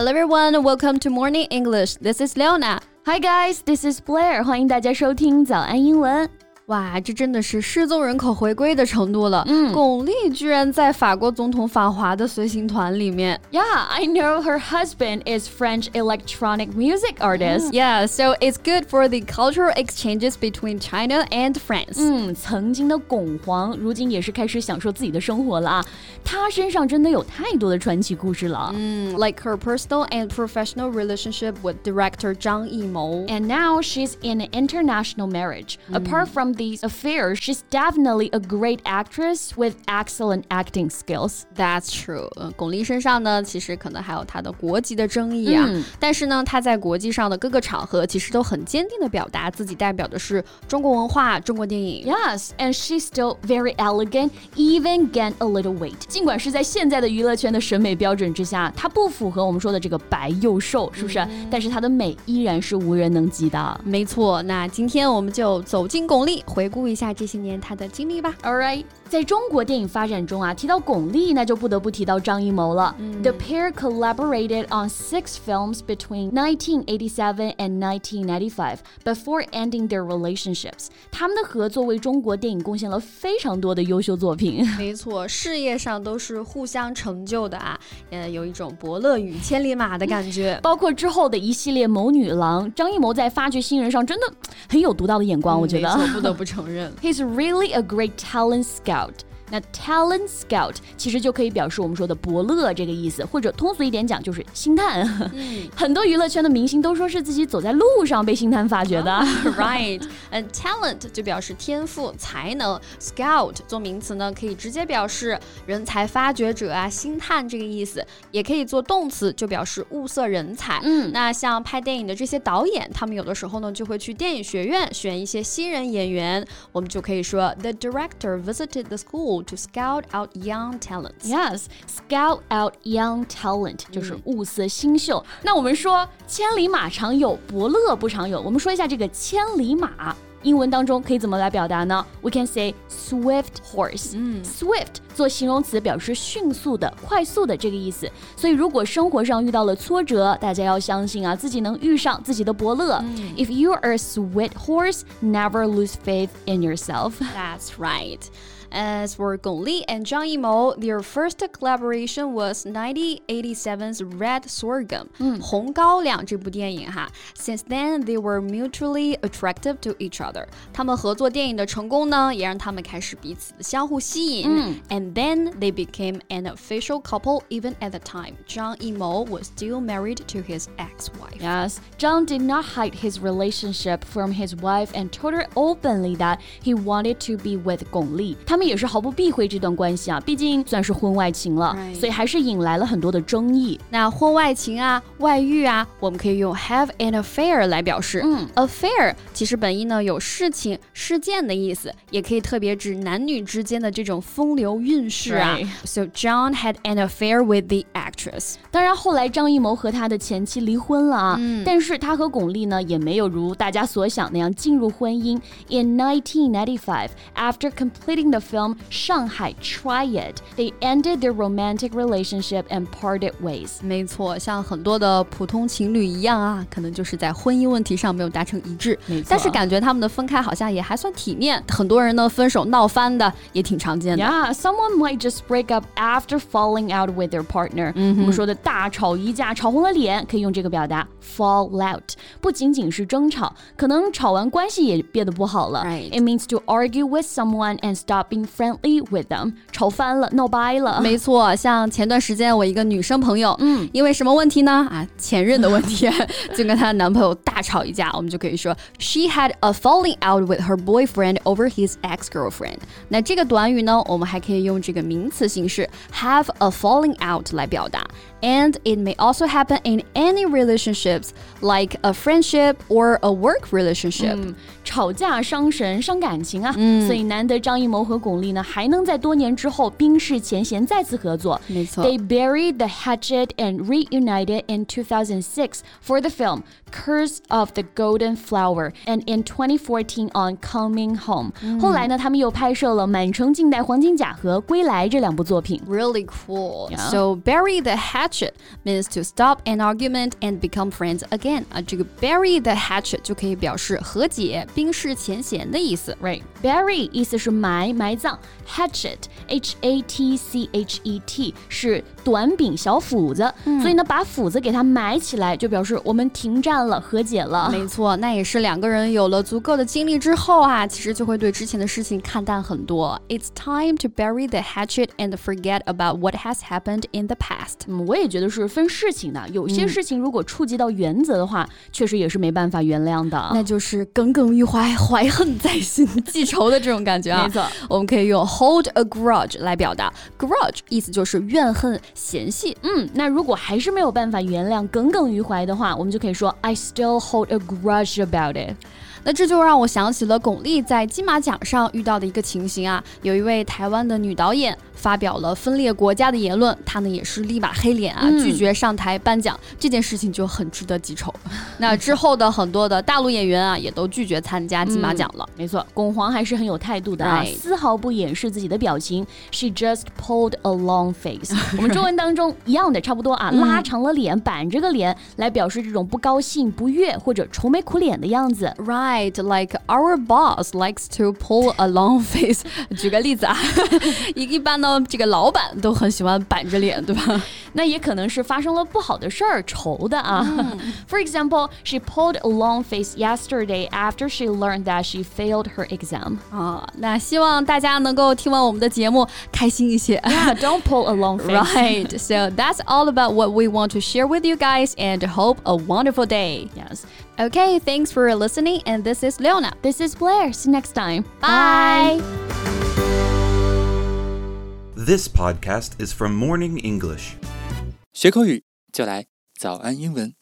Hello everyone, welcome to Morning English. This is Leona. Hi guys, this is Blair. 欢迎大家收听早安英文。 哇，这真的是失踪人口回归的程度了。嗯，巩俐居然在法国总统访华的随行团里面。Yeah, I know her husband is French electronic music artist. Yeah, so it's good for the cultural exchanges between China and France. 嗯，曾经的巩皇，如今也是开始享受自己的生活了啊。她身上真的有太多的传奇故事了。嗯，like her personal and professional relationship with director Zhang Yimou. And now she's in an international marriage. Apart from these affairs, she's definitely a great actress with excellent acting skills. That's true. 呃，巩俐身上呢，其实可能还有她的国籍的争议啊。嗯、但是呢，她在国际上的各个场合，其实都很坚定的表达自己代表的是中国文化、中国电影。Yes, and she's still very elegant, even gained a little weight. 尽管是在现在的娱乐圈的审美标准之下，她不符合我们说的这个白又瘦，是不是？嗯、但是她的美依然是无人能及的。没错，那今天我们就走进巩俐。 回顾一下这些年他的经历吧。All right，在中国电影发展中啊，提到巩俐，那就不得不提到张艺谋了。嗯、The pair collaborated on six films between 1987 and 1995 before ending their relationships。他们的合作为中国电影贡献了非常多的优秀作品。没错，事业上都是互相成就的啊，呃，有一种伯乐与千里马的感觉。包括之后的一系列谋女郎，张艺谋在发掘新人上真的很有独到的眼光，我觉得。没错，不得不承认。 He's really a great talent scout. out. 那 talent scout 其实就可以表示我们说的伯乐这个意思，或者通俗一点讲就是星探。嗯、很多娱乐圈的明星都说是自己走在路上被星探发掘的。Oh, right，嗯、uh,，talent 就表示天赋、才能，scout 做名词呢，可以直接表示人才发掘者啊、星探这个意思，也可以做动词，就表示物色人才。嗯，那像拍电影的这些导演，他们有的时候呢就会去电影学院选一些新人演员，我们就可以说 The director visited the school. To scout out young talents. Yes, scout out young talent 就是物色新秀。那我们说千里马常有，伯乐不常有。我们说一下这个千里马。英文当中可以怎么来表达呢？We can say swift horse。嗯，swift 做形容词表示迅速的、快速的这个意思。所以如果生活上遇到了挫折，大家要相信啊，自己能遇上自己的伯乐。嗯、If you are a swift horse, never lose faith in yourself. That's right. As for Gong Li and Zhang Yimou, their first collaboration was 1987's Red Sorghum, 红高粱这部电影哈。Since then, they were mutually attractive to each other. 他们合作电影的成功呢，也让他们开始彼此的相互吸引。And then they became an official couple. Even at the time, Zhang Yimou was still married to his ex-wife. Yes, Zhang did not hide his relationship from his wife and told her openly that he wanted to be with Gong Li. 他 们也是毫不避讳这段关系啊，毕竟算是婚外情了，所以还是引来了很多的争议。那婚外情啊、外遇啊，我们可以用 have an affair 来表示。嗯，affair 其实本意呢有事情、事件的意思，也可以特别指男女之间的这种风流韵事啊。So John had an affair with the actress。当然，后来张艺谋和他的前妻离婚了啊，嗯、但是他和巩俐呢也没有如大家所想那样进入婚姻。In 1995, after completing the film Shanghai Triad. they ended their romantic relationship and parted ways. 没错，像很多的普通情侣一样啊，可能就是在婚姻问题上没有达成一致。但是感觉他们的分开好像也还算体面，很多人呢分手闹翻的也挺常见的。Yeah, someone might just break up after falling out with their partner。嗯，我们说的大吵一架，吵红了脸，可以用这个表达 fall out。不仅仅是争吵，可能吵完关系也变得不好了。It means to argue with someone and stop being friendly with them. 吵翻了，闹掰了。没错，像前段时间我一个女生朋友，嗯，因为什么问题呢？啊，前任的问题，就跟她男朋友大吵一架。我们就可以说，She had a falling out with her boyfriend over his ex-girlfriend。那这个短语呢，我们还可以用这个名词形式 have a falling out 来表达。And it may also happen in any relationships, like a friendship or a work relationship. 吵架伤神伤感情啊，所以难得张艺谋和 巩俐呢还能在多年之后冰释前嫌再次合作。没错，They buried the hatchet and reunited in 2006 for the film Curse of the Golden Flower and in 2014 on Coming Home。后来呢，他们又拍摄了《满城尽带黄金甲》和《归来》这两部作品。 Really cool. Yeah. So bury the hatchet means to stop an argument and become friends again. 啊，这个 bury the hatchet 就可以表示和解、冰释前嫌的意思。 Right, bury 意思是埋、埋 葬，hatchet H A T C H E T 是短柄小斧子，所以呢，把斧子给它埋起来，就表示我们停战了，和解了。没错，那也是两个人有了足够的经历之后啊，其实就会对之前的事情看淡很多。It's time to bury the hatchet and forget about what has happened in the past. 嗯，我也觉得是分事情的，有些事情如果触及到原则的话，确实也是没办法原谅的。那就是耿耿于怀、怀恨在心、记仇的这种感觉啊。没错，我我们可以用 hold a grudge 来表达。grudge 意思就是怨恨、嫌隙。嗯，那如果还是没有办法原谅、耿耿于怀的话，我们就可以说 I still hold a grudge about it。那这就让我想起了巩俐在金马奖上遇到的一个情形啊，有一位台湾的女导演发表了分裂国家的言论，她呢也是立马黑脸啊，嗯拒绝上台颁奖，这件事情就很值得记仇。那之后的很多的大陆演员啊，也都拒绝参加金马奖了。没错，巩皇还是很有态度的啊丝毫不掩饰自己的表情。She just pulled a long face。我们中文当中一样的，差不多啊，拉长了脸，板着个脸来表示这种不高兴、不悦或者愁眉苦脸的样子。Right, like our boss likes to pull a long face 。举个例子啊，一一般呢，这个老板都很喜欢板着脸，对吧？那也可能是发生了不好的事儿，愁的啊。For example, she pulled a long face yesterday after she learned that she failed her exam. 啊，那希望大家能够听完我们的节目开心一些。 Yeah, don't pull a long face. Right, so that's all about what we want to share with you guys and hope a wonderful day. Yes. Okay, thanks for listening, and this is Leona. This is Blair. See you next time. Bye. This podcast is from Morning English. 学口语就来早安英文。